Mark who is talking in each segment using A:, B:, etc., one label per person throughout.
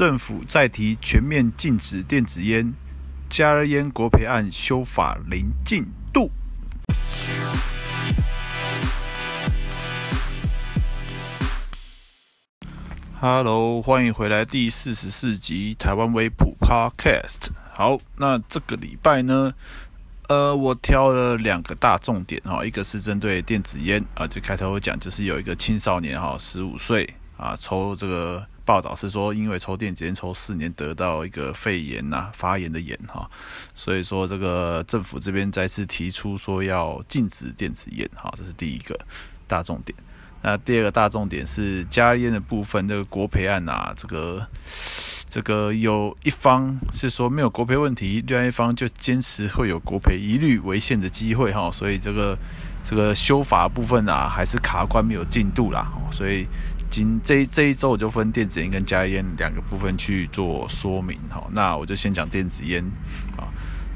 A: 政府再提全面禁止电子烟，加热烟国赔案修法零进度。Hello，欢迎回来第四十四集台湾微普 Podcast。好，那这个礼拜呢，呃，我挑了两个大重点哈，一个是针对电子烟啊，就开头我讲就是有一个青少年哈，十五岁啊，抽这个。报道是说，因为抽电子烟抽四年，得到一个肺炎呐、啊，发炎的炎哈，所以说这个政府这边再次提出说要禁止电子烟哈，这是第一个大重点。那第二个大重点是加烟的部分，这个国赔案啊，这个这个有一方是说没有国赔问题，另外一方就坚持会有国赔一律违宪的机会哈，所以这个这个修法部分啊，还是卡关没有进度啦，所以。今这这一周我就分电子烟跟加烟两个部分去做说明哈，那我就先讲电子烟啊，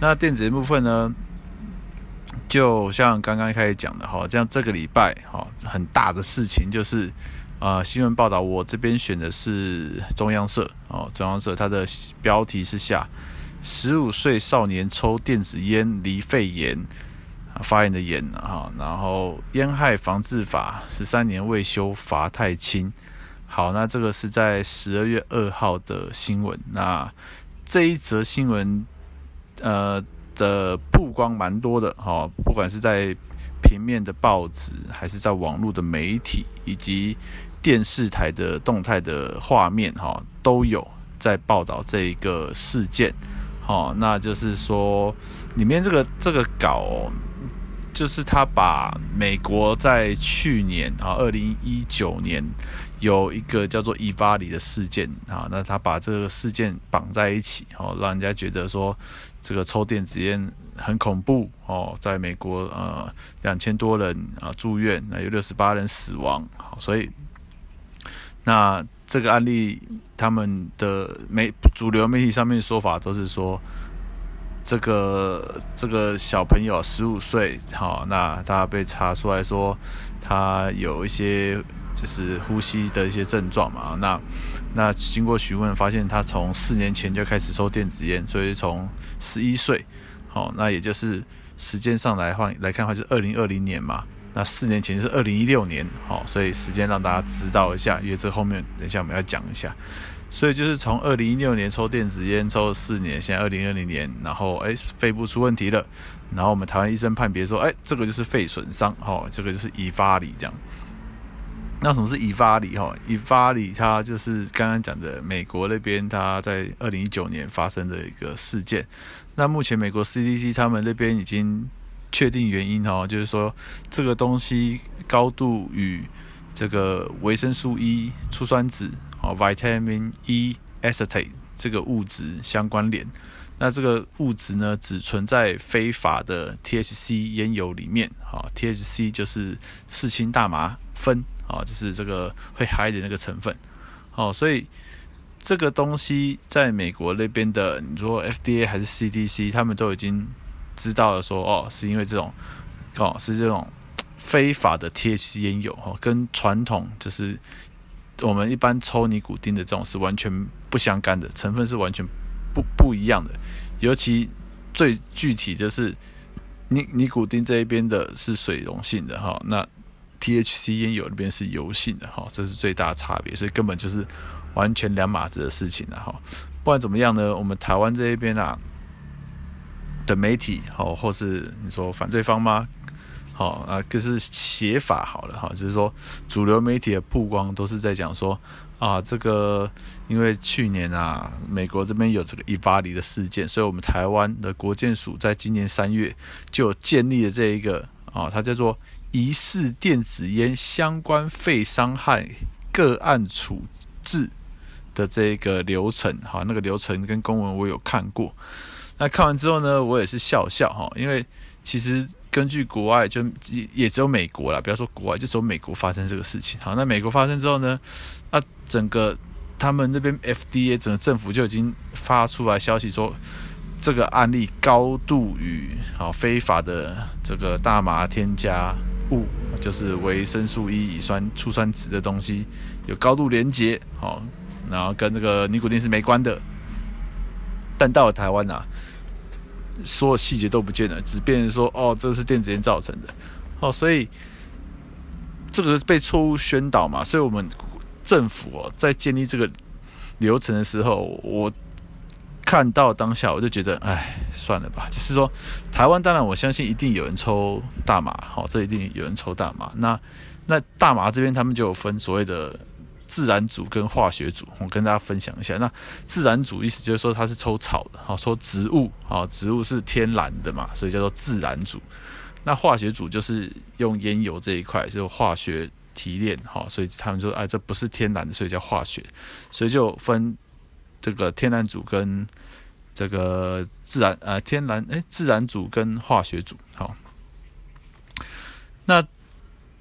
A: 那电子烟部分呢，就像刚刚开始讲的哈，这样这个礼拜哈很大的事情就是啊新闻报道，我这边选的是中央社哦，中央社它的标题是下十五岁少年抽电子烟罹肺炎。发炎的炎哈，然后烟害防治法十三年未修，罚太轻。好，那这个是在十二月二号的新闻。那这一则新闻，呃的曝光蛮多的哈，不管是在平面的报纸，还是在网络的媒体，以及电视台的动态的画面哈，都有在报道这一个事件。好，那就是说里面这个这个稿。就是他把美国在去年啊，二零一九年有一个叫做伊巴里的事件啊，那他把这个事件绑在一起，哦，让人家觉得说这个抽电子烟很恐怖哦，在美国呃两千多人啊住院，那有六十八人死亡，所以那这个案例他们的媒主流媒体上面的说法都是说。这个这个小朋友十五岁，好，那他被查出来说他有一些就是呼吸的一些症状嘛，那那经过询问发现他从四年前就开始抽电子烟，所以从十一岁，好，那也就是时间上来换来看的话，是二零二零年嘛，那四年前是二零一六年，好，所以时间让大家知道一下，因为这后面等一下我们要讲一下。所以就是从二零一六年抽电子烟抽了四年，现在二零二零年，然后哎肺部出问题了，然后我们台湾医生判别说，哎这个就是肺损伤，哦这个就是已发里这样。那什么是已发里哈？EVALI 它就是刚刚讲的美国那边它在二零一九年发生的一个事件。那目前美国 CDC 他们那边已经确定原因哈，就是说这个东西高度与这个维生素 E 醋酸酯。哦，vitamin E acetate 这个物质相关联，那这个物质呢，只存在非法的 THC 烟油里面。哈，THC 就是四氢大麻酚，啊，就是这个会嗨的那个成分。哦，所以这个东西在美国那边的，你说 FDA 还是 CDC，他们都已经知道了说，说哦，是因为这种，哦，是这种非法的 THC 烟油，哦，跟传统就是。我们一般抽尼古丁的这种是完全不相干的，成分是完全不不一样的。尤其最具体就是尼尼古丁这一边的是水溶性的哈，那 THC 烟油那边是油性的哈，这是最大的差别，所以根本就是完全两码子的事情了哈。不管怎么样呢，我们台湾这一边啊的媒体哦，或是你说反对方吗？好啊，就是写法好了哈，就是说主流媒体的曝光都是在讲说啊，这个因为去年啊，美国这边有这个 EVALI 的事件，所以我们台湾的国健署在今年三月就建立了这一个啊，它叫做疑似电子烟相关肺伤害个案处置的这个流程，哈，那个流程跟公文我有看过，那看完之后呢，我也是笑笑哈，因为其实。根据国外，就也也只有美国啦，不要说国外，就只有美国发生这个事情。好，那美国发生之后呢，那整个他们那边 FDA 整个政府就已经发出来消息说，这个案例高度与好非法的这个大麻添加物，就是维生素 E 乙酸醋酸酯的东西有高度连结。好，然后跟这个尼古丁是没关的。但到了台湾啊，所有细节都不见了，只变成说哦，这是电子烟造成的哦，所以这个被错误宣导嘛，所以我们政府哦在建立这个流程的时候，我看到当下我就觉得，哎，算了吧。就是说，台湾当然我相信一定有人抽大麻，好，这一定有人抽大麻。那那大麻这边他们就有分所谓的。自然组跟化学组，我跟大家分享一下。那自然组意思就是说它是抽草的，好，说植物，好，植物是天然的嘛，所以叫做自然组。那化学组就是用烟油这一块，就化学提炼，好，所以他们说，哎，这不是天然的，所以叫化学。所以就分这个天然组跟这个自然，呃，天然，哎，自然组跟化学组，好。那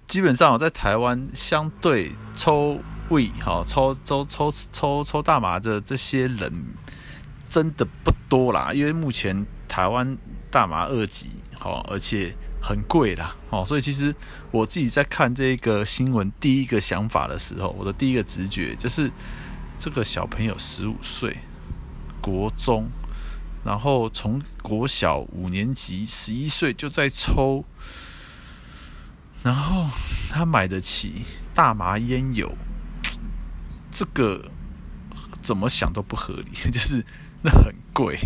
A: 基本上我在台湾相对抽。贵好抽抽抽抽抽大麻的这些人真的不多啦，因为目前台湾大麻二级，好，而且很贵啦，哦，所以其实我自己在看这个新闻，第一个想法的时候，我的第一个直觉就是这个小朋友十五岁，国中，然后从国小五年级十一岁就在抽，然后他买得起大麻烟油。这个怎么想都不合理，就是那很贵，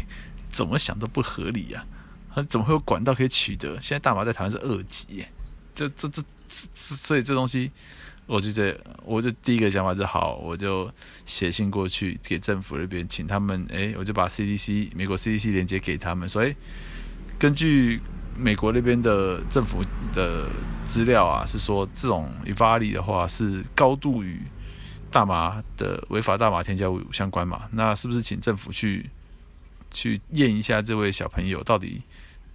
A: 怎么想都不合理呀、啊！怎么会有管道可以取得？现在大麻在台湾是二级，这这这这，所以这东西，我就觉得，我就第一个想法就好，我就写信过去给政府那边，请他们，哎，我就把 CDC 美国 CDC 连接给他们，所以根据美国那边的政府的资料啊，是说这种引发力的话是高度与。大麻的违法大麻添加物相关嘛？那是不是请政府去去验一下这位小朋友到底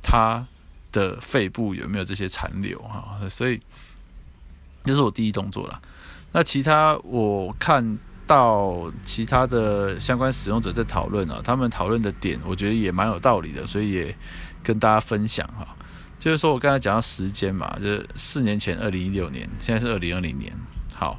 A: 他的肺部有没有这些残留啊？所以这是我第一动作了。那其他我看到其他的相关使用者在讨论啊，他们讨论的点我觉得也蛮有道理的，所以也跟大家分享哈。就是说我刚才讲到时间嘛，就是四年前二零一六年，现在是二零二零年，好。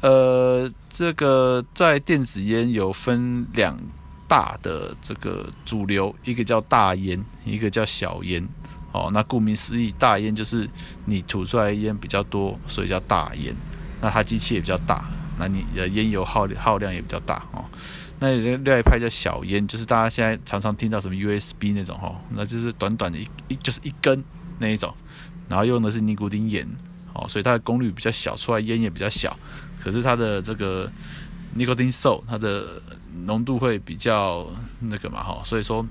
A: 呃，这个在电子烟有分两大的这个主流，一个叫大烟，一个叫小烟。哦，那顾名思义，大烟就是你吐出来烟比较多，所以叫大烟。那它机器也比较大，那你的烟油耗耗量也比较大哦。那另外一派叫小烟，就是大家现在常常听到什么 USB 那种哈，那就是短短的一一就是一根那一种，然后用的是尼古丁盐，哦，所以它的功率比较小，出来烟也比较小。可是它的这个尼古丁素，它的浓度会比较那个嘛哈，所以说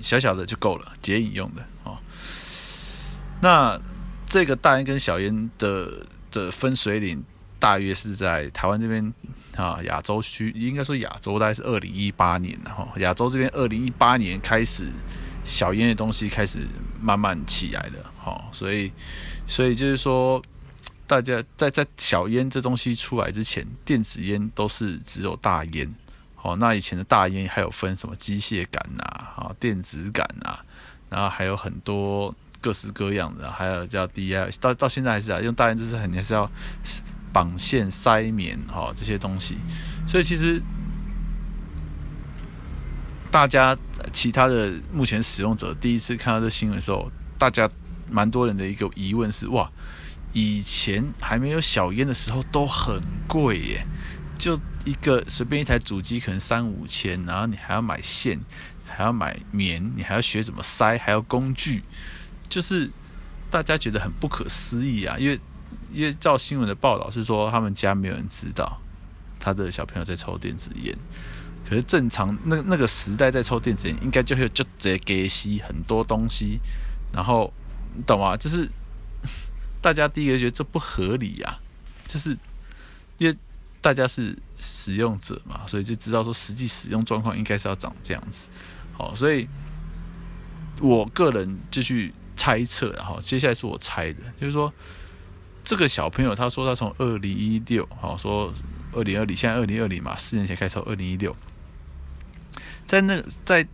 A: 小小的就够了，解瘾用的哦。那这个大烟跟小烟的的分水岭，大约是在台湾这边啊，亚洲区应该说亚洲大概是二零一八年哈，亚洲这边二零一八年开始小烟的东西开始慢慢起来了哈，所以所以就是说。大家在在小烟这东西出来之前，电子烟都是只有大烟。哦，那以前的大烟还有分什么机械感呐，啊，电子感啊，然后还有很多各式各样的，还有叫 DI，到到现在还是啊，用大烟就是肯定是要绑线塞棉哈这些东西。所以其实大家其他的目前使用者第一次看到这新闻的时候，大家蛮多人的一个疑问是哇。以前还没有小烟的时候都很贵耶，就一个随便一台主机可能三五千，然后你还要买线，还要买棉，你还要学怎么塞，还要工具，就是大家觉得很不可思议啊。因为因为照新闻的报道是说他们家没有人知道他的小朋友在抽电子烟，可是正常那那个时代在抽电子烟应该就会就直接给吸很多东西，然后你懂吗？就是。大家第一个觉得这不合理呀、就是因为大家是使用者嘛，所以就知道说实际使用状况应该是要长这样子。好，所以我个人就去猜测，然后接下来是我猜的，就是说这个小朋友他说他从二零一六，好说二零二零，现在二零二零嘛，四年前开始二零一六，在那在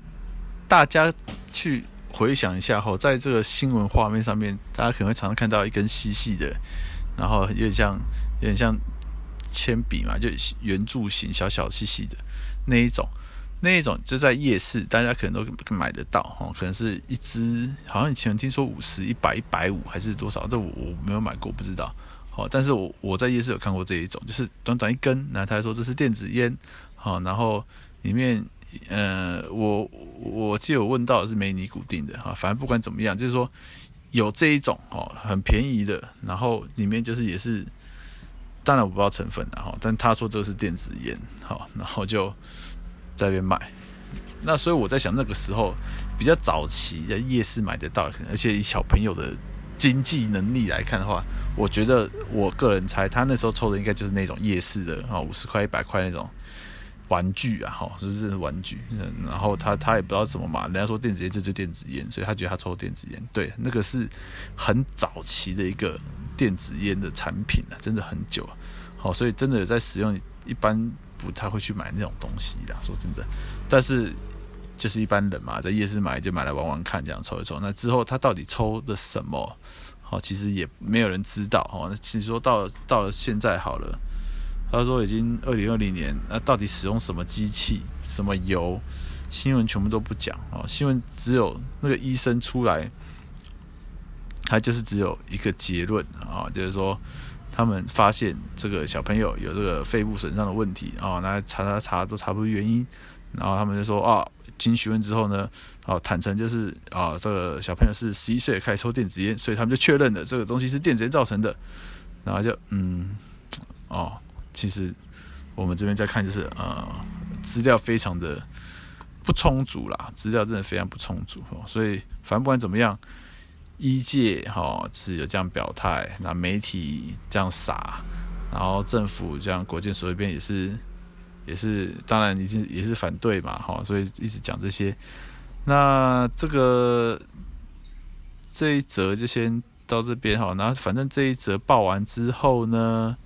A: 大家去。回想一下后，在这个新闻画面上面，大家可能会常常看到一根细细的，然后有点像有点像铅笔嘛，就圆柱形、小小细细的那一种，那一种就在夜市，大家可能都买得到哦。可能是一支，好像以前听说五十、一百、一百五还是多少，这我我没有买过，不知道。好，但是我我在夜市有看过这一种，就是短短一根，然后他说这是电子烟，好，然后里面，呃，我我记得我问到是梅尼古丁的哈，反正不管怎么样，就是说。有这一种哦，很便宜的，然后里面就是也是，当然我不知道成分的哈，但他说这个是电子烟，好，然后就在那边卖。那所以我在想，那个时候比较早期在夜市买得到，而且以小朋友的经济能力来看的话，我觉得我个人猜，他那时候抽的应该就是那种夜市的啊，五十块、一百块那种。玩具啊，哈，就是玩具。嗯然后他他也不知道怎么嘛，人家说电子烟这就是电子烟，所以他觉得他抽电子烟。对，那个是很早期的一个电子烟的产品了，真的很久了。好，所以真的有在使用，一般不太会去买那种东西的。说真的，但是就是一般人嘛，在夜市买就买来玩玩看，这样抽一抽。那之后他到底抽的什么？好，其实也没有人知道。哦，那其实说到到了现在好了。他说已经二零二零年，那到底使用什么机器、什么油？新闻全部都不讲啊！新闻只有那个医生出来，他就是只有一个结论啊，就是说他们发现这个小朋友有这个肺部损伤的问题啊，那查查查都查不出原因，然后他们就说啊，经询问之后呢，啊，坦诚就是啊，这个小朋友是十一岁开始抽电子烟，所以他们就确认了这个东西是电子烟造成的，然后就嗯，哦。其实我们这边在看，就是呃，资料非常的不充足啦，资料真的非常不充足哦，所以反正不管怎么样，医界哈是有这样表态，那媒体这样撒，然后政府这样国健署这边也是也是，当然已经也是反对嘛，哈，所以一直讲这些。那这个这一则就先到这边哈，那反正这一则报完之后呢。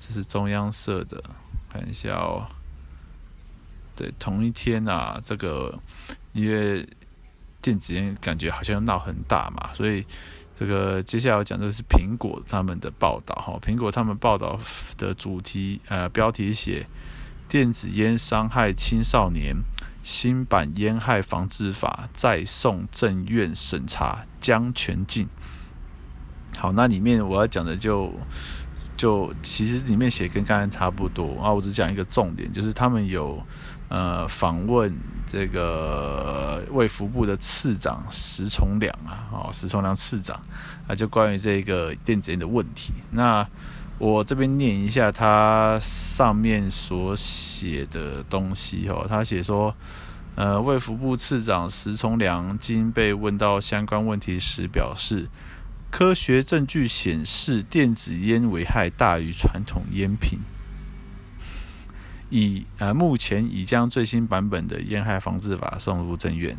A: 这是中央社的，看一下哦。对，同一天啊，这个因为电子烟感觉好像闹很大嘛，所以这个接下来我讲的是苹果他们的报道哈。苹果他们报道的主题呃标题写电子烟伤害青少年，新版烟害防治法再送政院审查将全禁。好，那里面我要讲的就。就其实里面写跟刚才差不多啊，我只讲一个重点，就是他们有呃访问这个卫福部的次长石崇良啊，哦石崇良次长啊，就关于这个电子烟的问题。那我这边念一下他上面所写的东西哦，他写说，呃卫福部次长石崇良经被问到相关问题时表示。科学证据显示，电子烟危害大于传统烟品。以呃，目前已将最新版本的烟害防治法送入政院，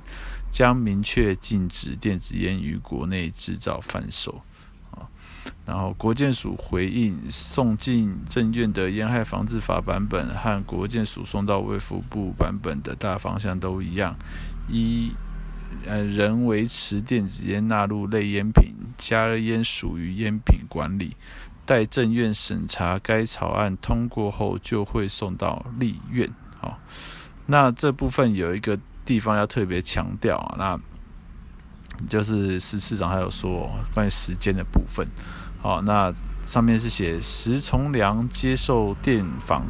A: 将明确禁止电子烟于国内制造贩售。啊，然后国健署回应，送进政院的烟害防治法版本和国健署送到卫福部版本的大方向都一样，一。呃，仍维持电子烟纳入类烟品，加热烟属于烟品管理。待政院审查该草案通过后，就会送到立院。好，那这部分有一个地方要特别强调啊，那就是石市长还有说关于时间的部分。好，那上面是写石崇良接受电访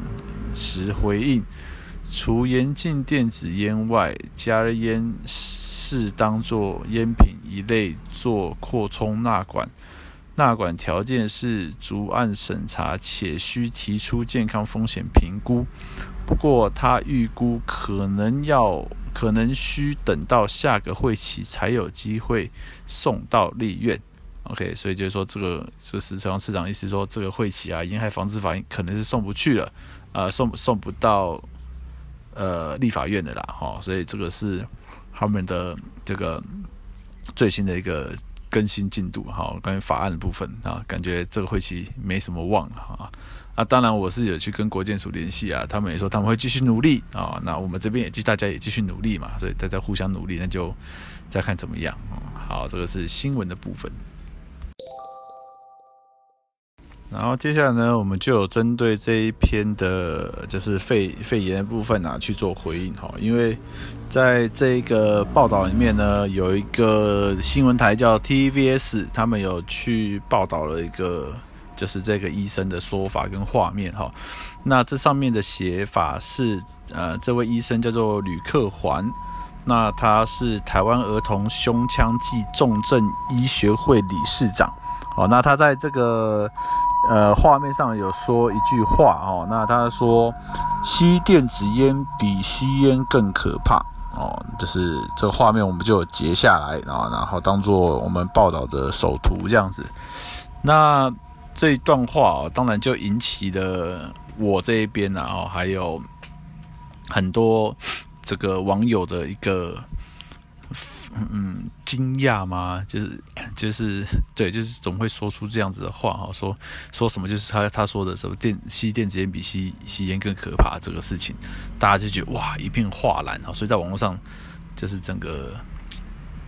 A: 时回应，除严禁电子烟外，加热烟。是当作烟品一类做扩充纳管，纳管条件是逐案审查，且需提出健康风险评估。不过他预估可能要可能需等到下个会期才有机会送到立院。OK，所以就是说这个这石崇良次长意思说这个会期啊，烟害防治法可能是送不去了，呃，送送不到呃立法院的啦，哈，所以这个是。他们的这个最新的一个更新进度，哈，关于法案的部分啊，感觉这个会期没什么望啊。啊，当然我是有去跟国建署联系啊，他们也说他们会继续努力啊。那我们这边也继，大家也继续努力嘛，所以大家互相努力，那就再看怎么样。好，这个是新闻的部分。然后接下来呢，我们就有针对这一篇的，就是肺肺炎的部分啊，去做回应哈。因为在这个报道里面呢，有一个新闻台叫 TVS，他们有去报道了一个，就是这个医生的说法跟画面哈。那这上面的写法是，呃，这位医生叫做吕克环，那他是台湾儿童胸腔暨重症医学会理事长。哦，那他在这个。呃，画面上有说一句话哦，那他说吸电子烟比吸烟更可怕哦，就是这画面我们就截下来啊，然后当做我们报道的首图这样子。那这一段话哦，当然就引起了我这一边啊，哦，还有很多这个网友的一个。嗯，惊讶吗？就是 就是对，就是总会说出这样子的话哈，说说什么就是他他说的什么电吸电子烟比吸吸烟更可怕这个事情，大家就觉得哇一片哗然哈，所以在网络上就是整个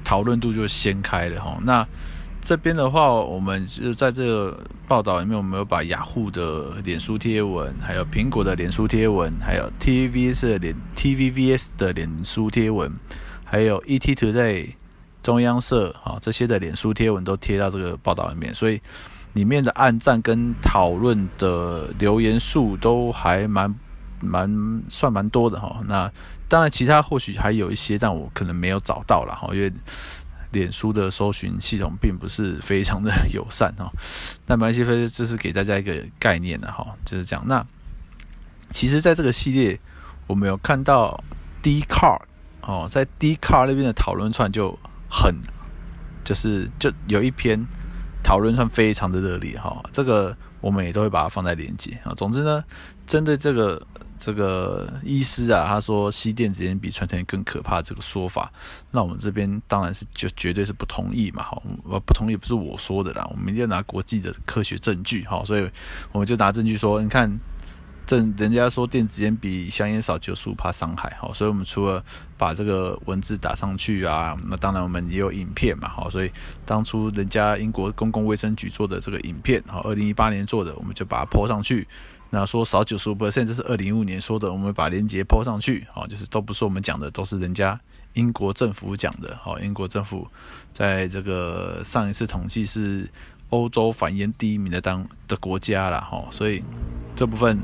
A: 讨论度就掀开了哈。那这边的话，我们就在这个报道里面，我们有把雅虎的脸书贴文，还有苹果的脸书贴文，还有 TVBS 的脸 T V V S 的脸书贴文。还有 ET Today、中央社啊这些的脸书贴文都贴到这个报道里面，所以里面的暗赞跟讨论的留言数都还蛮蛮算蛮多的哈。那当然其他或许还有一些，但我可能没有找到了哈，因为脸书的搜寻系统并不是非常的友善哈。那没关系，这是给大家一个概念的哈，就是这样。那其实在这个系列，我们有看到 D Car。哦，在 D Car 那边的讨论串就很，就是就有一篇讨论算非常的热烈哈、哦，这个我们也都会把它放在连接啊、总之呢，针对这个这个医师啊，他说吸电子烟比传统烟更可怕这个说法，那我们这边当然是就绝对是不同意嘛，哈、哦，不同意不是我说的啦，我们一定要拿国际的科学证据哈、哦，所以我们就拿证据说，你看。正人家说电子烟比香烟少九十五趴伤害，好，所以我们除了把这个文字打上去啊，那当然我们也有影片嘛，好，所以当初人家英国公共卫生局做的这个影片，好，二零一八年做的，我们就把它抛上去。那说少九十五%这是二零一五年说的，我们把链接抛上去，好，就是都不是我们讲的，都是人家英国政府讲的，好，英国政府在这个上一次统计是欧洲反烟第一名的当的国家了，哈，所以这部分。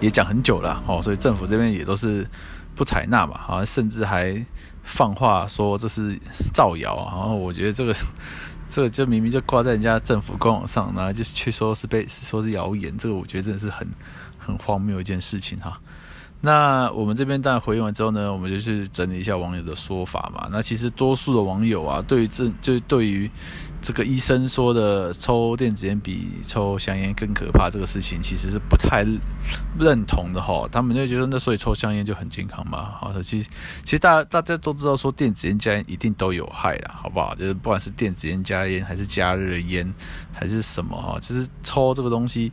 A: 也讲很久了哦，所以政府这边也都是不采纳嘛，好像甚至还放话说这是造谣，然后我觉得这个 这个就明明就挂在人家政府官网上，然后就却说是被说是谣言，这个我觉得真的是很很荒谬一件事情哈。那我们这边当然回应完之后呢，我们就去整理一下网友的说法嘛。那其实多数的网友啊，对于这就对于这个医生说的抽电子烟比抽香烟更可怕这个事情，其实是不太认同的哈。他们就觉得那所以抽香烟就很健康嘛。好，其实其实大家大家都知道说电子烟加烟一定都有害啦，好不好？就是不管是电子烟加烟还是加热烟还是什么哈，就是抽这个东西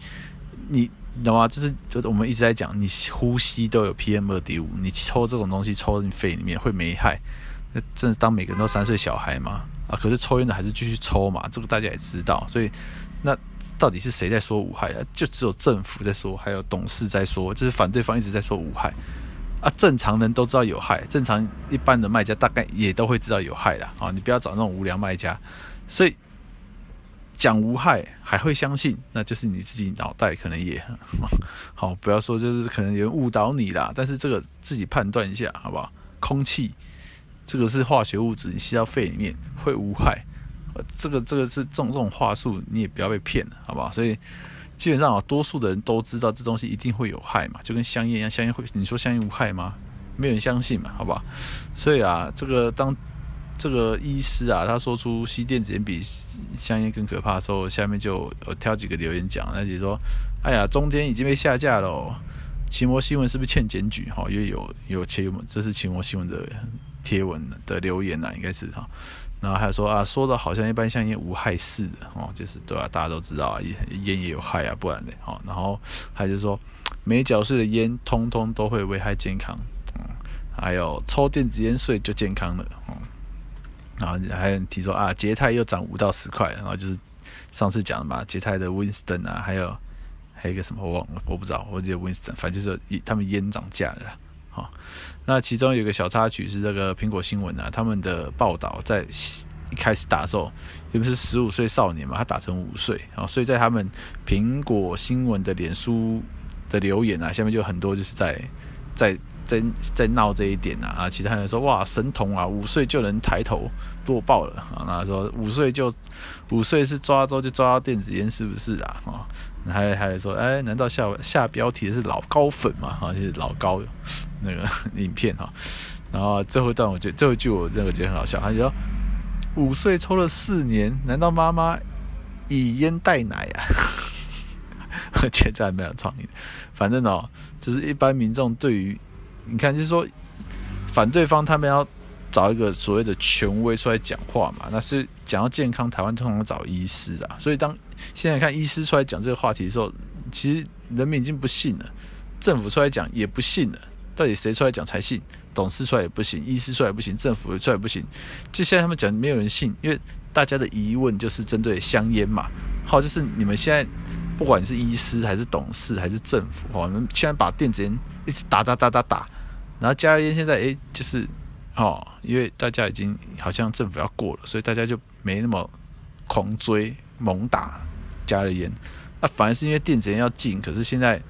A: 你。你知道吗？就是，就我们一直在讲，你呼吸都有 PM 二点五，你抽这种东西抽进肺里面会没害？那真的当每个人都三岁小孩吗？啊，可是抽烟的还是继续抽嘛，这个大家也知道。所以，那到底是谁在说无害啊？就只有政府在说，还有董事在说，就是反对方一直在说无害啊。正常人都知道有害，正常一般的卖家大概也都会知道有害的啊。你不要找那种无良卖家，所以。讲无害还会相信，那就是你自己脑袋可能也好，不要说就是可能有人误导你啦。但是这个自己判断一下，好不好？空气这个是化学物质，你吸到肺里面会无害。这个这个是这种这种话术，你也不要被骗了，好不好？所以基本上啊，多数的人都知道这东西一定会有害嘛，就跟香烟一样，香烟会你说香烟无害吗？没有人相信嘛，好不好？所以啊，这个当。这个医师啊，他说出吸电子烟比香烟更可怕的时候，下面就有挑几个留言讲，那就说，哎呀，中间已经被下架了，奇摩新闻是不是欠检举？哈，因为有有奇摩，这是奇摩新闻的贴文的留言呐，应该是哈。然后还说啊，说的好像一般香烟无害似的哦，就是对啊，大家都知道啊，烟也有害啊，不然的？哈。然后还是说，没缴税的烟通通都会危害健康，嗯，还有抽电子烟税就健康了，嗯。然后还有提说啊，捷泰又涨五到十块，然后就是上次讲的嘛，捷泰的 Winston 啊，还有还有一个什么我忘了，我不知道，我记得 Winston，反正就是他们烟涨价了。好，那其中有个小插曲是这个苹果新闻啊，他们的报道在一开始打的时候，因为是十五岁少年嘛，他打成五岁啊，所以在他们苹果新闻的脸书的留言啊，下面就很多就是在在。在在闹这一点啊，啊，其他人说哇神童啊，五岁就能抬头弱爆了啊，那说五岁就五岁是抓周就抓到电子烟是不是啊？啊，还还说哎，难道下下标题是老高粉嘛？啊，就是老高那个 影片哈，然后最后一段我觉得最后一句我那个觉得很好笑，他就说五岁抽了四年，难道妈妈以烟代奶啊？我觉得这还蛮有创意，反正哦，就是一般民众对于。你看，就是说，反对方他们要找一个所谓的权威出来讲话嘛。那是讲到健康，台湾通常找医师啊。所以当现在看医师出来讲这个话题的时候，其实人民已经不信了，政府出来讲也不信了。到底谁出来讲才信？董事出来也不行，医师出来也不行，政府出来也不行。就现在他们讲，没有人信，因为大家的疑问就是针对香烟嘛。好，就是你们现在不管是医师还是董事还是政府，哦，你们现在把电子烟一直打打打打打。然后加热烟现在诶，就是哦，因为大家已经好像政府要过了，所以大家就没那么狂追猛打加了烟。那反而是因为电子烟要禁，可是现在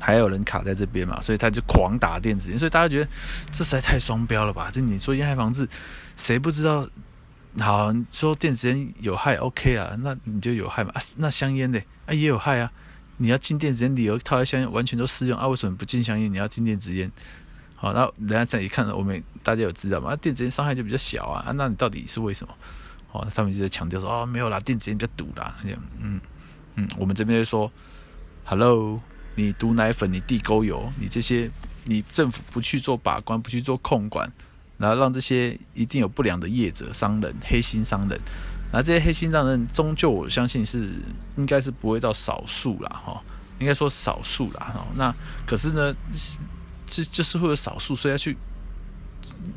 A: 还有人卡在这边嘛，所以他就狂打电子烟。所以大家觉得这实在太双标了吧？就你说烟害防治，谁不知道？好，你说电子烟有害，OK 啊，那你就有害嘛？啊，那香烟呢？啊，也有害啊。你要禁电子烟，理由套在香烟完全都适用啊？为什么不禁香烟？你要禁电子烟？好，那人家在一看，我们大家有知道吗？电子烟伤害就比较小啊，啊，那你到底是为什么？哦，他们就在强调说，哦，没有啦，电子烟比较毒啦。嗯嗯，我们这边就说，Hello，你毒奶粉，你地沟油，你这些，你政府不去做把关，不去做控管，然后让这些一定有不良的业者、商人、黑心商人。那这些黑心商人，终究我相信是应该是不会到少数啦，哈，应该说少数啦，哈。那可是呢，就就是会有少数，所以要去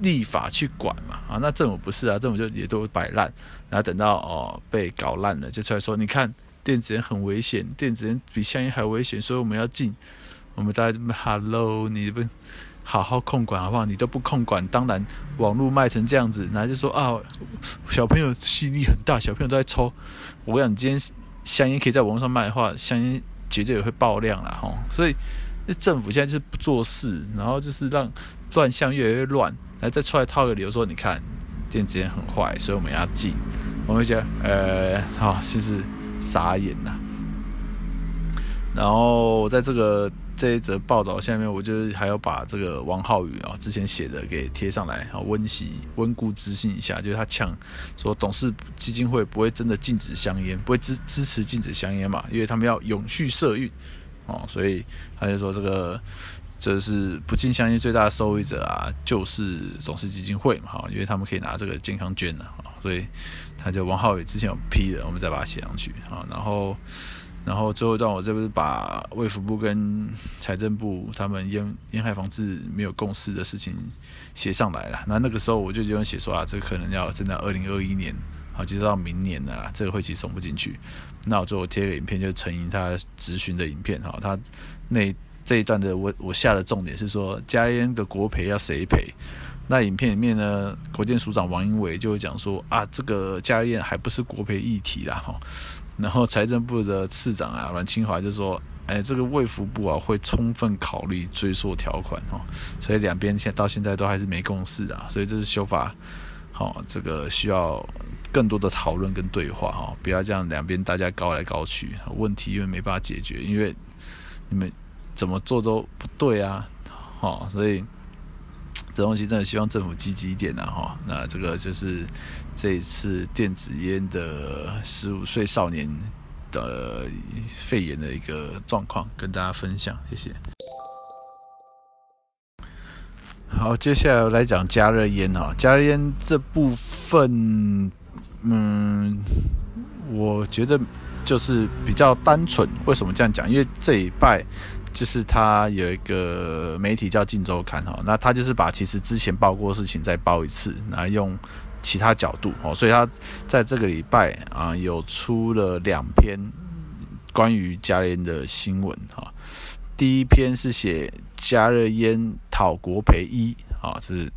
A: 立法去管嘛，啊，那政府不是啊，政府就也都摆烂，然后等到哦被搞烂了，就出来说，你看电子烟很危险，电子烟比香烟还危险，所以我们要禁。我们大家这么 Hello，你不？好好控管好不好？你都不控管，当然网络卖成这样子，然后就说啊，小朋友吸力很大，小朋友都在抽。我跟你讲，今天香烟可以在网络上卖的话，香烟绝对也会爆量啦。吼。所以政府现在就是不做事，然后就是让乱象越来越乱，然后再出来套个理由说，你看电子烟很坏，所以我们要禁。我们觉得呃，好，其实傻眼呐。然后在这个。这一则报道下面，我就还要把这个王浩宇啊之前写的给贴上来，好温习温故知新一下。就是他呛说，董事基金会不会真的禁止香烟，不会支支持禁止香烟嘛？因为他们要永续社运哦，所以他就说这个这是不禁相信最大的受益者啊，就是董事基金会嘛，哈，因为他们可以拿这个健康券呢，所以他就王浩宇之前有批的，我们再把它写上去啊，然后。然后最后一段，我这不是把卫福部跟财政部他们烟烟害防治没有共识的事情写上来了。那那个时候我就已经写说啊，这可能要真的二零二一年，好，就到明年了，这个会期送不进去。那我最后贴个影片，就是陈莹他质询的影片哈，他那这一段的我我下的重点是说，加烟的国赔要谁赔？那影片里面呢，国建署长王英伟就会讲说啊，这个加烟还不是国赔议题啦哈。然后财政部的次长啊阮清华就说：“哎，这个卫福部啊会充分考虑追溯条款哦，所以两边现到现在都还是没共识啊，所以这是修法，好，这个需要更多的讨论跟对话哈，不要这样两边大家高来高去，问题因为没办法解决，因为你们怎么做都不对啊，好，所以。”这东西真的希望政府积极一点呐，哈。那这个就是这一次电子烟的十五岁少年的肺炎的一个状况，跟大家分享，谢谢。好，接下来来讲加热烟哈，加热烟这部分，嗯，我觉得就是比较单纯。为什么这样讲？因为这一拜。就是他有一个媒体叫《晋周刊》哈，那他就是把其实之前报过的事情再报一次，然后用其他角度哦，所以他在这个礼拜啊有出了两篇关于加热烟的新闻哈。第一篇是写加热烟讨国赔一啊，这是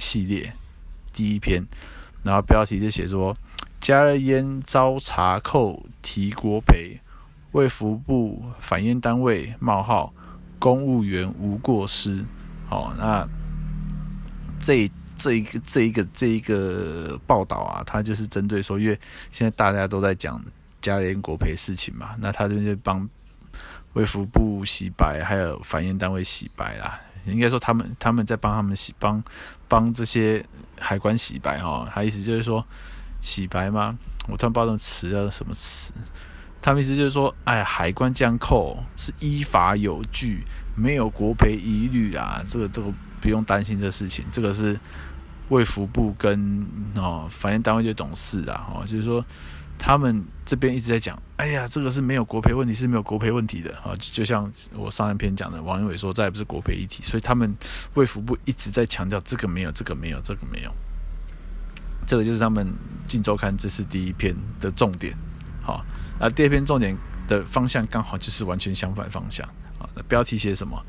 A: 系列第一篇，然后标题就写说加热烟遭查扣提国赔，为福部反烟单位冒号公务员无过失。好，那这。这一个这一个这一个报道啊，它就是针对说，因为现在大家都在讲加热烟国赔事情嘛，那他这边就帮为福部洗白，还有反烟单位洗白啦。应该说他们他们在帮他们洗帮帮这些海关洗白哈、哦。他意思就是说洗白吗？我突然不知道词叫什么词。他们意思就是说，哎，海关这样扣是依法有据，没有国赔疑虑啊。这个这个不用担心这事情，这个是。卫福部跟哦，反应单位就懂事啊，哦，就是说他们这边一直在讲，哎呀，这个是没有国赔问题，是没有国赔问题的啊，就像我上一篇讲的，王英伟说，再也不是国赔议题，所以他们卫福部一直在强调这个没有，这个没有，这个没有，这个就是他们镜周刊这是第一篇的重点，好，那第二篇重点的方向刚好就是完全相反方向啊，那标题写什么？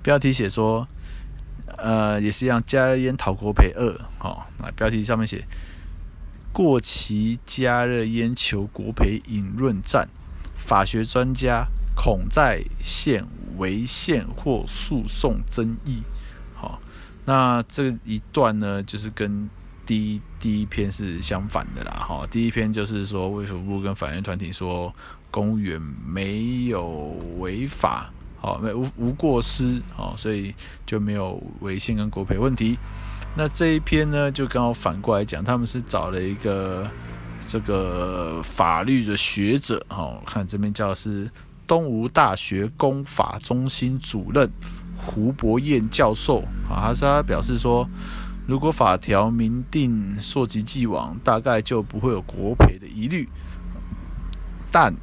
A: 标题写说。呃，也是一样，加烟讨国赔二，哦，那标题上面写过期加热烟球国赔引论战，法学专家恐在现违宪或诉讼争议，好、那这一段呢，就是跟第一第一篇是相反的啦，哈、第一篇就是说卫福部跟法院团体说公务员没有违法。好，没无无过失，好，所以就没有违宪跟国赔问题。那这一篇呢，就刚好反过来讲，他们是找了一个这个法律的学者，好，看这边叫是东吴大学公法中心主任胡博彦教授，啊，他说他表示说，如果法条明定溯及既往，大概就不会有国赔的疑虑，但。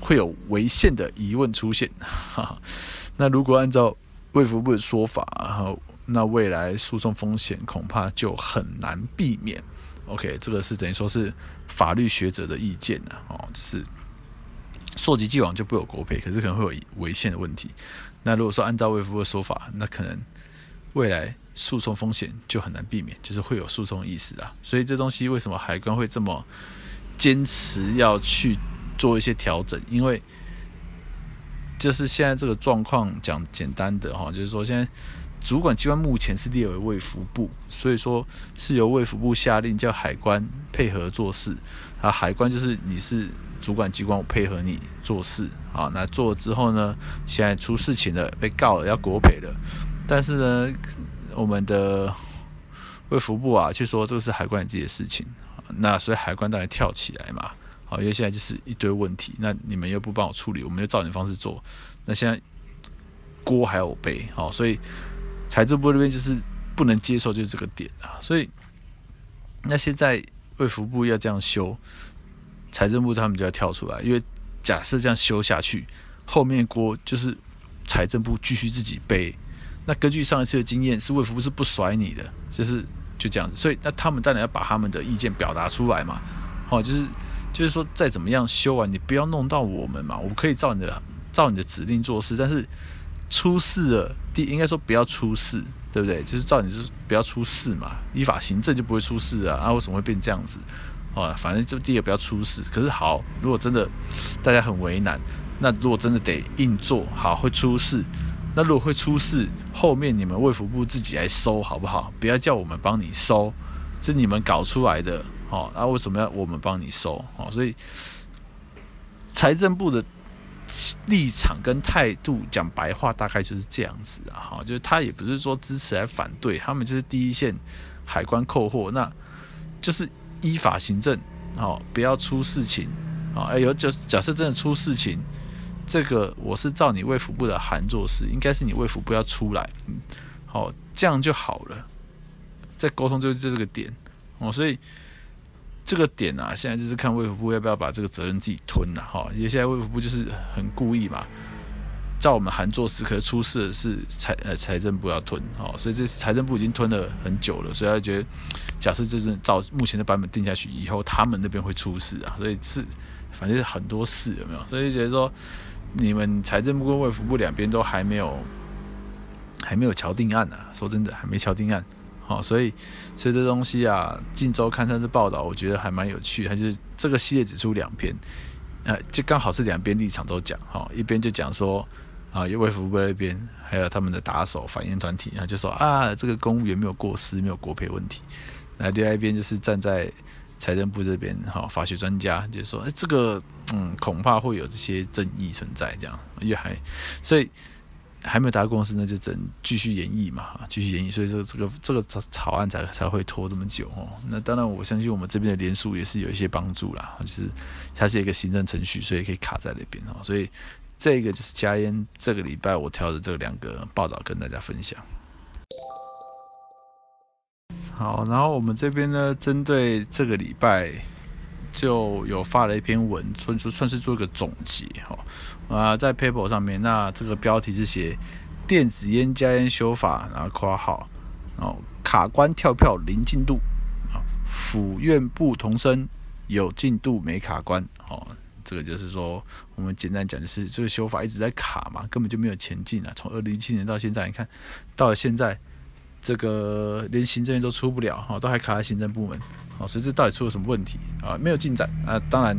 A: 会有违宪的疑问出现，哈 哈，那如果按照卫福部的说法，哈那未来诉讼风险恐怕就很难避免。OK，这个是等于说是法律学者的意见呢，哦，就是溯及既往就不有国赔，可是可能会有违宪的问题。那如果说按照魏夫的说法，那可能未来诉讼风险就很难避免，就是会有诉讼意识啊。所以这东西为什么海关会这么坚持要去？做一些调整，因为就是现在这个状况讲简单的哈，就是说现在主管机关目前是列为卫福部，所以说是由卫福部下令叫海关配合做事啊。海关就是你是主管机关，我配合你做事啊。那做了之后呢，现在出事情了，被告了要国赔了，但是呢，我们的卫福部啊，却说这个是海关自己的事情，那所以海关当然跳起来嘛。好，因为现在就是一堆问题，那你们又不帮我处理，我们就照你的方式做，那现在锅还要我背，好，所以财政部那边就是不能接受，就是这个点啊，所以那现在卫福部要这样修，财政部他们就要跳出来，因为假设这样修下去，后面锅就是财政部继续自己背，那根据上一次的经验，是卫福部是不甩你的，就是就这样子，所以那他们当然要把他们的意见表达出来嘛，哦，就是。就是说，再怎么样修完，你不要弄到我们嘛。我们可以照你的照你的指令做事，但是出事了，第应该说不要出事，对不对？就是照你是不要出事嘛，依法行政就不会出事啊。啊，为什么会变这样子？啊，反正就第一个不要出事。可是好，如果真的大家很为难，那如果真的得硬做好会出事，那如果会出事，后面你们卫福部自己来收好不好？不要叫我们帮你收，是你们搞出来的。哦，那、为什么要我们帮你收？哦，所以财政部的立场跟态度，讲白话大概就是这样子啊。哈，就是他也不是说支持还反对，他们就是第一线海关扣货，那就是依法行政，哦，不要出事情。啊、哎，有就假设真的出事情，这个我是照你卫福部的函做事，应该是你卫福部要出来，嗯，好，这样就好了。再沟通就就这个点，哦，所以。这个点啊，现在就是看卫福部要不要把这个责任自己吞了哈。因为现在卫福部就是很故意嘛，在我们函做事，可是出事的是财呃财政部要吞，哦，所以这财政部已经吞了很久了，所以他觉得，假设这是照目前的版本定下去以后，他们那边会出事啊，所以是反正是很多事有没有？所以觉得说，你们财政部跟卫福部两边都还没有还没有敲定案呢、啊，说真的还没敲定案，好，所以所以这东西啊，《镜周刊》它的报道我觉得还蛮有趣，它就是这个系列只出两篇，呃，就刚好是两边立场都讲，哈，一边就讲说。啊，有卫福部那边，还有他们的打手反映团体，然后就说啊，这个公务员没有过失，没有国赔问题。那另外一边就是站在财政部这边，哈，法学专家就说，哎，这个嗯，恐怕会有这些争议存在，这样，因为还所以还没有达到共识，那就只能继续演绎嘛，继续演绎。所以这个这个这个草案才才会拖这么久哦。那当然，我相信我们这边的联署也是有一些帮助啦，就是它是一个行政程序，所以可以卡在那边哦，所以。这个就是佳烟这个礼拜我挑的这两个报道跟大家分享。好，然后我们这边呢，针对这个礼拜就有发了一篇文，算算是做一个总结哈。啊，在 paper 上面，那这个标题是写电子烟加烟修法，然后括号，哦卡关跳票零进度，啊，府院部同声有进度没卡关，哦。这个就是说，我们简单讲，就是这个修法一直在卡嘛，根本就没有前进啊。从二零一七年到现在，你看到了现在，这个连行政院都出不了，哈，都还卡在行政部门，好，所以这到底出了什么问题啊？没有进展啊。当然，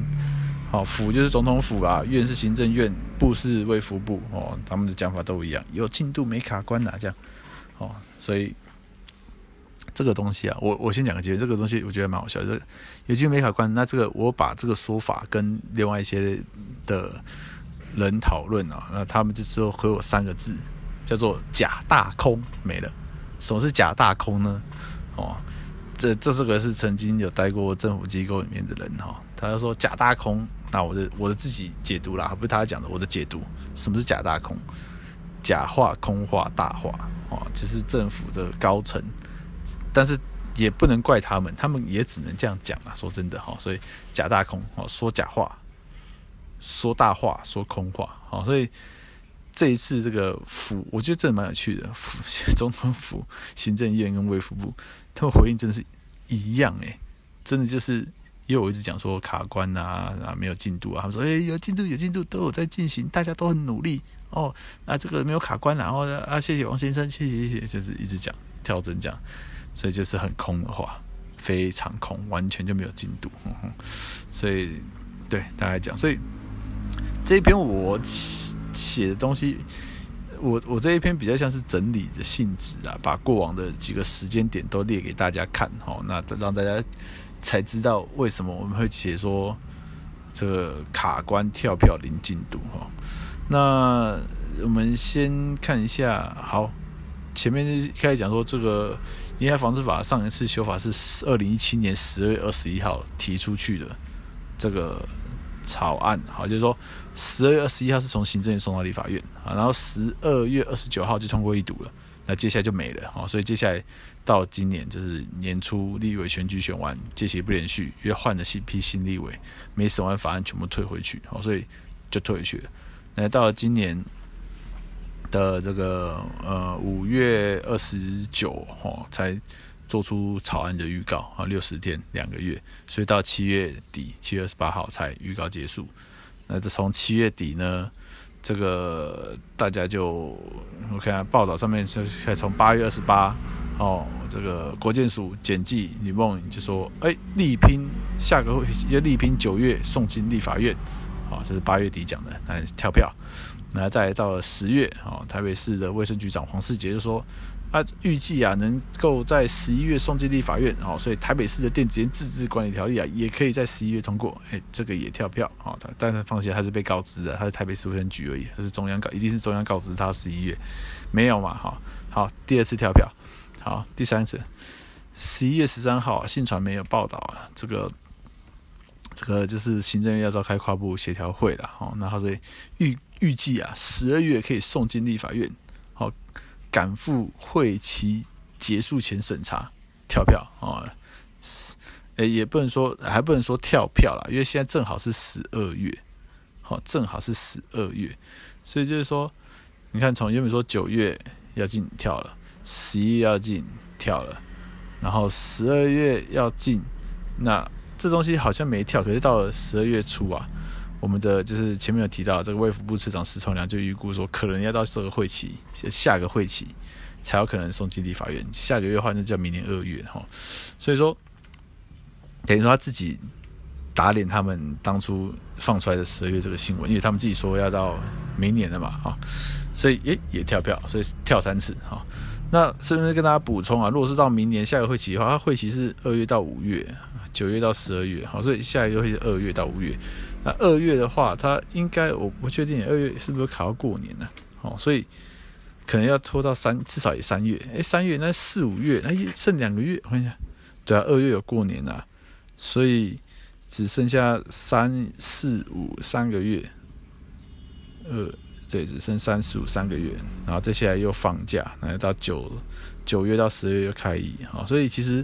A: 好，府就是总统府啦，院是行政院，部是卫福部，哦，他们的讲法都一样，有进度没卡关呐，这样，哦，所以。这个东西啊，我我先讲个结论。这个东西我觉得蛮好笑，这个有进度没卡关。那这个我把这个说法跟另外一些的人讨论啊，那他们就说回我三个字，叫做假大空没了。什么是假大空呢？哦，这这是个是曾经有待过政府机构里面的人哈、哦，他就说假大空。那我的我的自己解读啦，不是他讲的，我的解读。什么是假大空？假话、空话、大话哦，就是政府的高层。但是也不能怪他们，他们也只能这样讲啊。说真的哈，所以假大空哦，说假话，说大话，说空话哦。所以这一次这个府，我觉得真的蛮有趣的。府 总统府、行政院跟卫福部，他们回应真的是一样诶，真的就是因为我一直讲说卡关啊啊没有进度啊，他们说诶有进度有进度都有在进行，大家都很努力哦。那这个没有卡关，然后啊谢谢王先生，谢谢谢谢，就是一直讲跳针讲。所以就是很空的话，非常空，完全就没有进度。所以，对大家讲，所以这一篇我写的东西，我我这一篇比较像是整理的性质啊，把过往的几个时间点都列给大家看，哈，那让大家才知道为什么我们会写说这个卡关跳票零进度，哈。那我们先看一下，好，前面开始讲说这个。烟害防治法上一次修法是二零一七年十二月二十一号提出去的这个草案，好，就是说十二月二十一号是从行政院送到立法院啊，然后十二月二十九号就通过一读了，那接下来就没了啊，所以接下来到今年就是年初立委选举选完，届期不连续，因为换了新批新立委，没审完法案全部退回去，好，所以就退回去了。那到了今年。的这个呃五月二十九号才做出草案的预告啊，六十天两个月，所以到七月底七月二十八号才预告结束。那这从七月底呢，这个大家就我看报道上面是从八月二十八哦，这个国健署简记吕孟颖就说，哎，力拼下个会要力拼九月送进立法院，啊，这是八月底讲的，那跳票。那再到了十月，哦，台北市的卫生局长黄世杰就说，啊，预计啊能够在十一月送进立法院，哦，所以台北市的电子烟自治管理条例啊，也可以在十一月通过，哎，这个也跳票，哦，但是放心，他是被告知的，他是台北市卫生局而已，他是中央告，一定是中央告知他十一月，没有嘛，哈，好，第二次跳票，好，第三次，十一月十三号，信传媒有报道啊，这个。这个就是行政院要召开跨部协调会了，哦，那他说预预计啊，十二月可以送进立法院，赶赴会期结束前审查，跳票啊，诶，也不能说还不能说跳票了，因为现在正好是十二月，好，正好是十二月，所以就是说，你看，从原本说九月要进跳了，十一要进跳了，然后十二月要进，那这东西好像没跳，可是到了十二月初啊，我们的就是前面有提到这个卫福部次长石崇良就预估说，可能要到这个会期，下个会期才有可能送进立法院，下个月的话那叫明年二月哈，所以说等于说他自己。打脸他们当初放出来的十二月这个新闻，因为他们自己说要到明年了嘛，哈，所以诶也跳票，所以跳三次，哈。那顺便跟大家补充啊，如果是到明年下个会期的话，它会期是二月到五月，九月到十二月，好，所以下一个会是二月到五月。那二月的话，它应该我不确定二月是不是卡到过年呢？哦，所以可能要拖到三，至少也三月。诶，三月那四五月，那剩两个月，我看一下，对啊，二月有过年啊，所以。只剩下三四五三个月，呃，对，只剩三四五三个月，然后接下来又放假，然后到九九月到十月又开业，啊，所以其实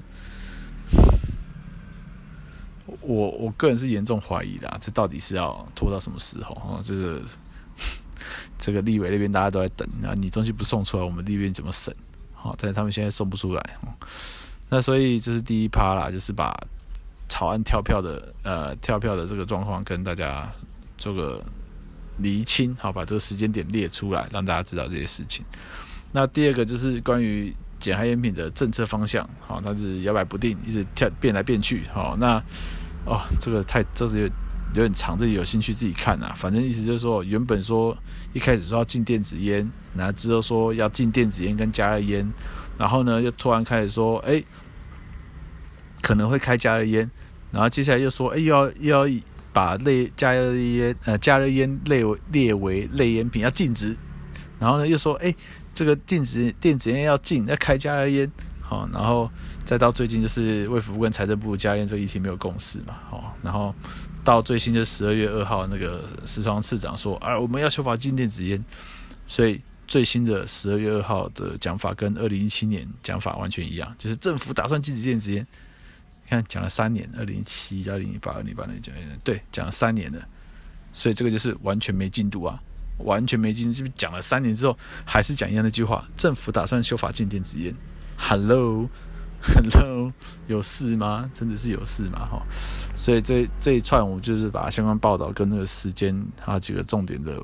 A: 我我个人是严重怀疑的，这到底是要拖到什么时候啊？这个 这个立委那边大家都在等，啊，你东西不送出来，我们立院怎么审？好，但是他们现在送不出来，那所以这是第一趴啦，就是把。草案跳票的呃跳票的这个状况跟大家做个厘清，好，把这个时间点列出来，让大家知道这些事情。那第二个就是关于减害烟品的政策方向，好，它是摇摆不定，一直跳变来变去，好，那哦这个太这是有有点长，这里有兴趣自己看啊。反正意思就是说，原本说一开始说要禁电子烟，然后之后说要禁电子烟跟加热烟，然后呢又突然开始说，哎。可能会开加热烟，然后接下来又说，哎，又要又要把类加热烟呃加热烟列为列为类烟品要禁止，然后呢又说，哎，这个电子电子烟要禁，要开加热烟，好，然后再到最近就是卫福部跟财政部加热烟这议题没有共识嘛，哦，然后到最新的十二月二号那个时昌次长说，啊，我们要修法禁电子烟，所以最新的十二月二号的讲法跟二零一七年讲法完全一样，就是政府打算禁止电子烟。你看，讲了三年，二零一七、二零一八、二零一八、二零一九，对，讲了三年了，所以这个就是完全没进度啊，完全没进度。就是讲了三年之后，还是讲一样的句话：政府打算修法禁电子烟。很热有事吗？真的是有事吗？哈，所以这这一串我就是把相关报道跟那个时间还有几个重点的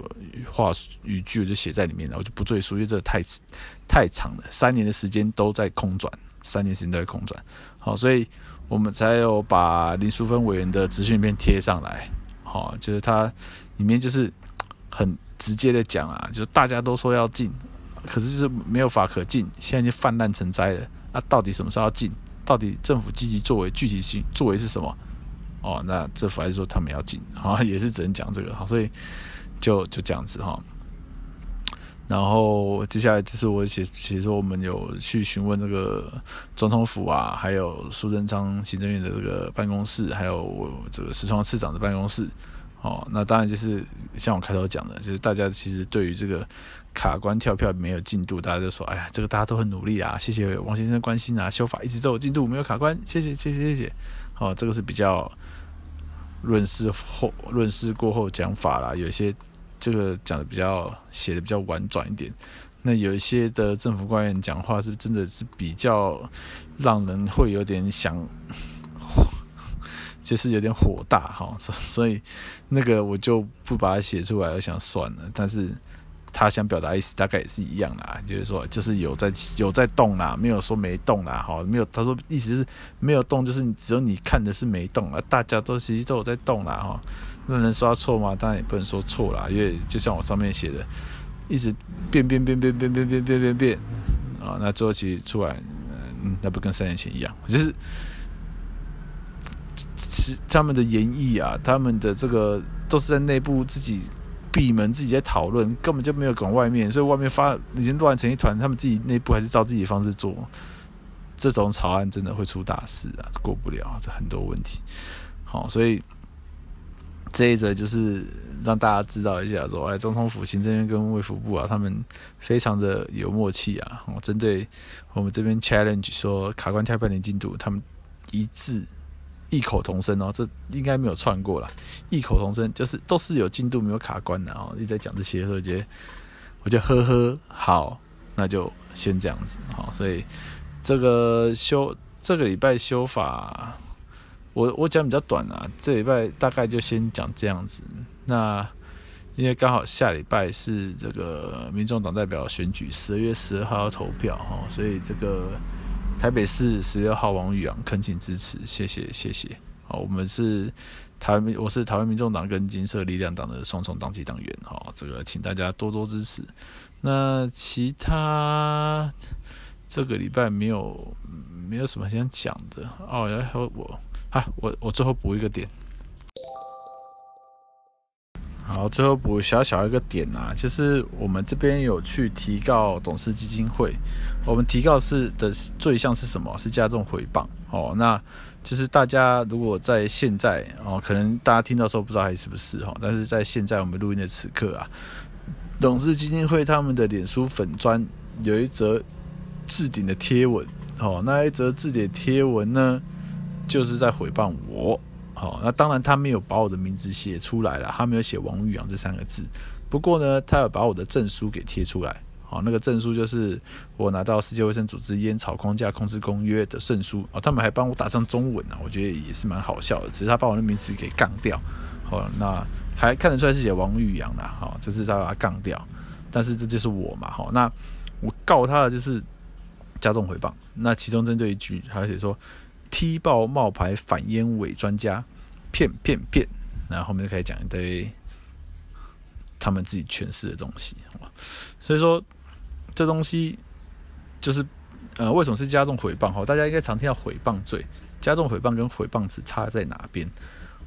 A: 话语句就写在里面了，我就不赘述，因为这太太长了，三年的时间都在空转，三年时间都在空转。好，所以。我们才有把林淑芬委员的资讯片贴上来，好，就是它里面就是很直接的讲啊，就是大家都说要禁，可是就是没有法可禁，现在就泛滥成灾了。那、到底什么时候要进？到底政府积极作为，具体性作为是什么？哦，那政府还是说他们要进，好，也是只能讲这个，好，所以就就这样子哈。然后接下来就是我写，其实我们有去询问这个总统府啊，还有苏贞昌行政院的这个办公室，还有我这个石川市长的办公室。哦，那当然就是像我开头讲的，就是大家其实对于这个卡关跳票没有进度，大家就说，哎呀，这个大家都很努力啊，谢谢王先生关心啊，修法一直都有进度，没有卡关，谢谢谢谢谢谢。哦，这个是比较论事后论事过后讲法啦，有些。这个讲的比较写的比较婉转一点，那有一些的政府官员讲话是真的是比较让人会有点想，就是有点火大哈，所以那个我就不把它写出来，我想算了。但是他想表达意思大概也是一样啦，就是说就是有在有在动啦，没有说没动啦，哈，没有他说意思是没有动，就是只有你看的是没动啊，大家都其实都有在动啦，哈。那能说错吗？当然也不能说错啦，因为就像我上面写的，一直变变变变变变变变变变啊，那最后其实出来，嗯，那不跟三年前一样，就是其他们的演绎啊，他们的这个都是在内部自己闭门自己在讨论，根本就没有管外面，所以外面发已经乱成一团，他们自己内部还是照自己的方式做，这种草案真的会出大事啊，过不了，这很多问题，好，所以。这一则就是让大家知道一下，说，哎，总统府、行政院跟卫福部啊，他们非常的有默契啊。我，针对我们这边 challenge 说卡关跳票零进度，他们一致异口同声哦，这应该没有串过了。异口同声就是都是有进度，没有卡关的哦。一直在讲这些，所以觉得我就呵呵，好，那就先这样子，好，所以这个修这个礼拜修法，我我讲比较短啊，这礼拜大概就先讲这样子。那因为刚好下礼拜是这个民众党代表选举，十二月十二号要投票哈，所以这个台北市十六号王宇昂恳请支持，谢谢谢谢。好，我们是。台湾，我是台湾民众党跟金色力量党的双重党籍党员，哈，这个请大家多多支持。那其他这个礼拜没有没有什么想讲的哦，然后我啊，我我最后补一个点。好，最后补小小一个点啊，就是我们这边有去提告董事基金会，我们提告是的罪项是什么？是加重回谤哦。那就是大家如果在现在哦，可能大家听到时候不知道还是不是哈，但是在现在我们录音的此刻啊，董事基金会他们的脸书粉专有一则置顶的贴文哦，那一则置顶贴文呢，就是在诽谤我。好，那当然他没有把我的名字写出来了，他没有写王玉阳这三个字。不过呢，他有把我的证书给贴出来。好，那个证书就是我拿到世界卫生组织烟草框架控制公约的证书。哦，他们还帮我打上中文呢，我觉得也是蛮好笑的。只是他把我的名字给杠掉。好，那还看得出来是写王玉阳的。好，这是他把它杠掉。但是这就是我嘛。好，那我告他的就是加重诽谤。那其中针对一句，他写说。踢爆冒牌反烟伪专家，骗骗骗，然后后面就开始讲一堆他们自己诠释的东西，所以说这东西就是呃，为什么是加重诽谤？哈，大家应该常听到诽谤罪，加重诽谤跟诽谤词差在哪边？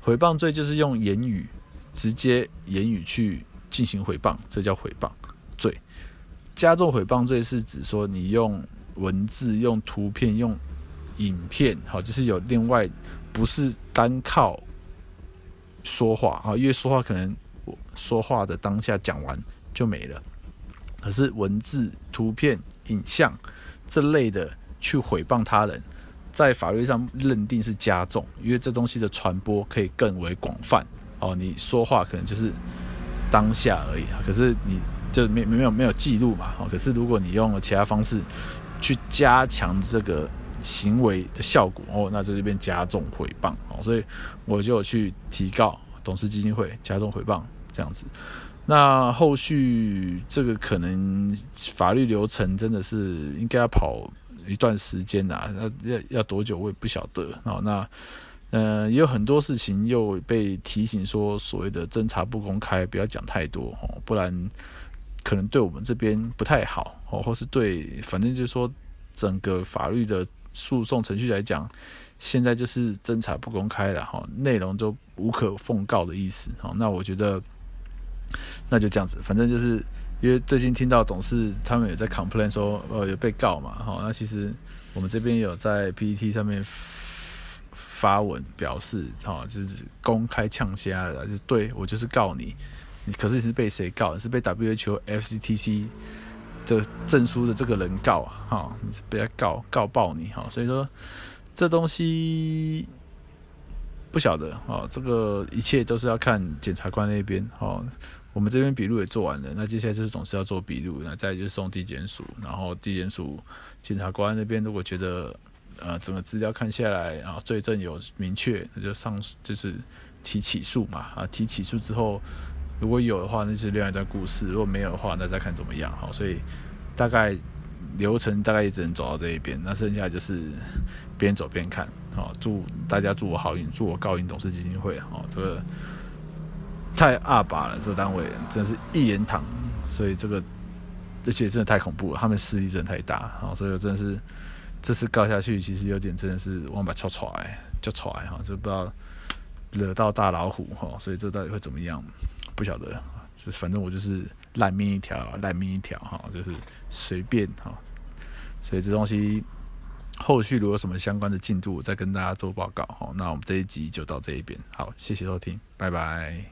A: 诽谤罪就是用言语直接言语去进行诽谤，这叫诽谤罪。加重诽谤罪是指说你用文字、用图片、用影片好，就是有另外，不是单靠说话啊，因为说话可能我说话的当下讲完就没了，可是文字、图片、影像这类的去诽谤他人，在法律上认定是加重，因为这东西的传播可以更为广泛哦。你说话可能就是当下而已，可是你就没没有没有记录嘛，哦可是如果你用了其他方式去加强这个。行为的效果哦，那这边加重诽谤哦，所以我就去提告董事基金会加重诽谤这样子。那后续这个可能法律流程真的是应该要跑一段时间呐，那要要多久我也不晓得哦。那呃也有很多事情又被提醒说，所谓的侦查不公开，不要讲太多哦，不然可能对我们这边不太好哦，或是对，反正就是说整个法律的。诉讼程序来讲，现在就是侦查不公开了哈，内容都无可奉告的意思哈。那我觉得那就这样子，反正就是因为最近听到董事他们有在 complain 说，呃，有被告嘛哈。那其实我们这边有在 PPT 上面发文表示哈，就是公开呛虾的，就对我就是告你，你可是你是被谁告？是被 WHO FCTC。这证书的这个人告啊，哈，你是被他告告爆你哈，所以说这东西不晓得啊，这个一切都是要看检察官那边哦。我们这边笔录也做完了，那接下来就是总是要做笔录，那再就是送地检署，然后地检署检察官那边如果觉得呃整个资料看下来啊，罪证有明确，那就上就是提起诉嘛啊，提起诉之后。如果有的话，那是另外一段故事；如果没有的话，那再看怎么样。好，所以大概流程大概也只能走到这一边，那剩下就是边走边看。好，祝大家祝我好运，祝我高赢董事基金会。好，这个太阿爸了，这个单位真是一言堂，所以这个而且真的太恐怖了，他们势力真的太大。好，所以我真的是这次告下去，其实有点真的是往把敲出来，就出来哈，就不知道惹到大老虎哈，所以这到底会怎么样？不晓得，反正我就是烂命一条，烂命一条哈，就是随便哈，所以这东西后续如果有什么相关的进度，再跟大家做报告哈。那我们这一集就到这一边，好，谢谢收听，拜拜。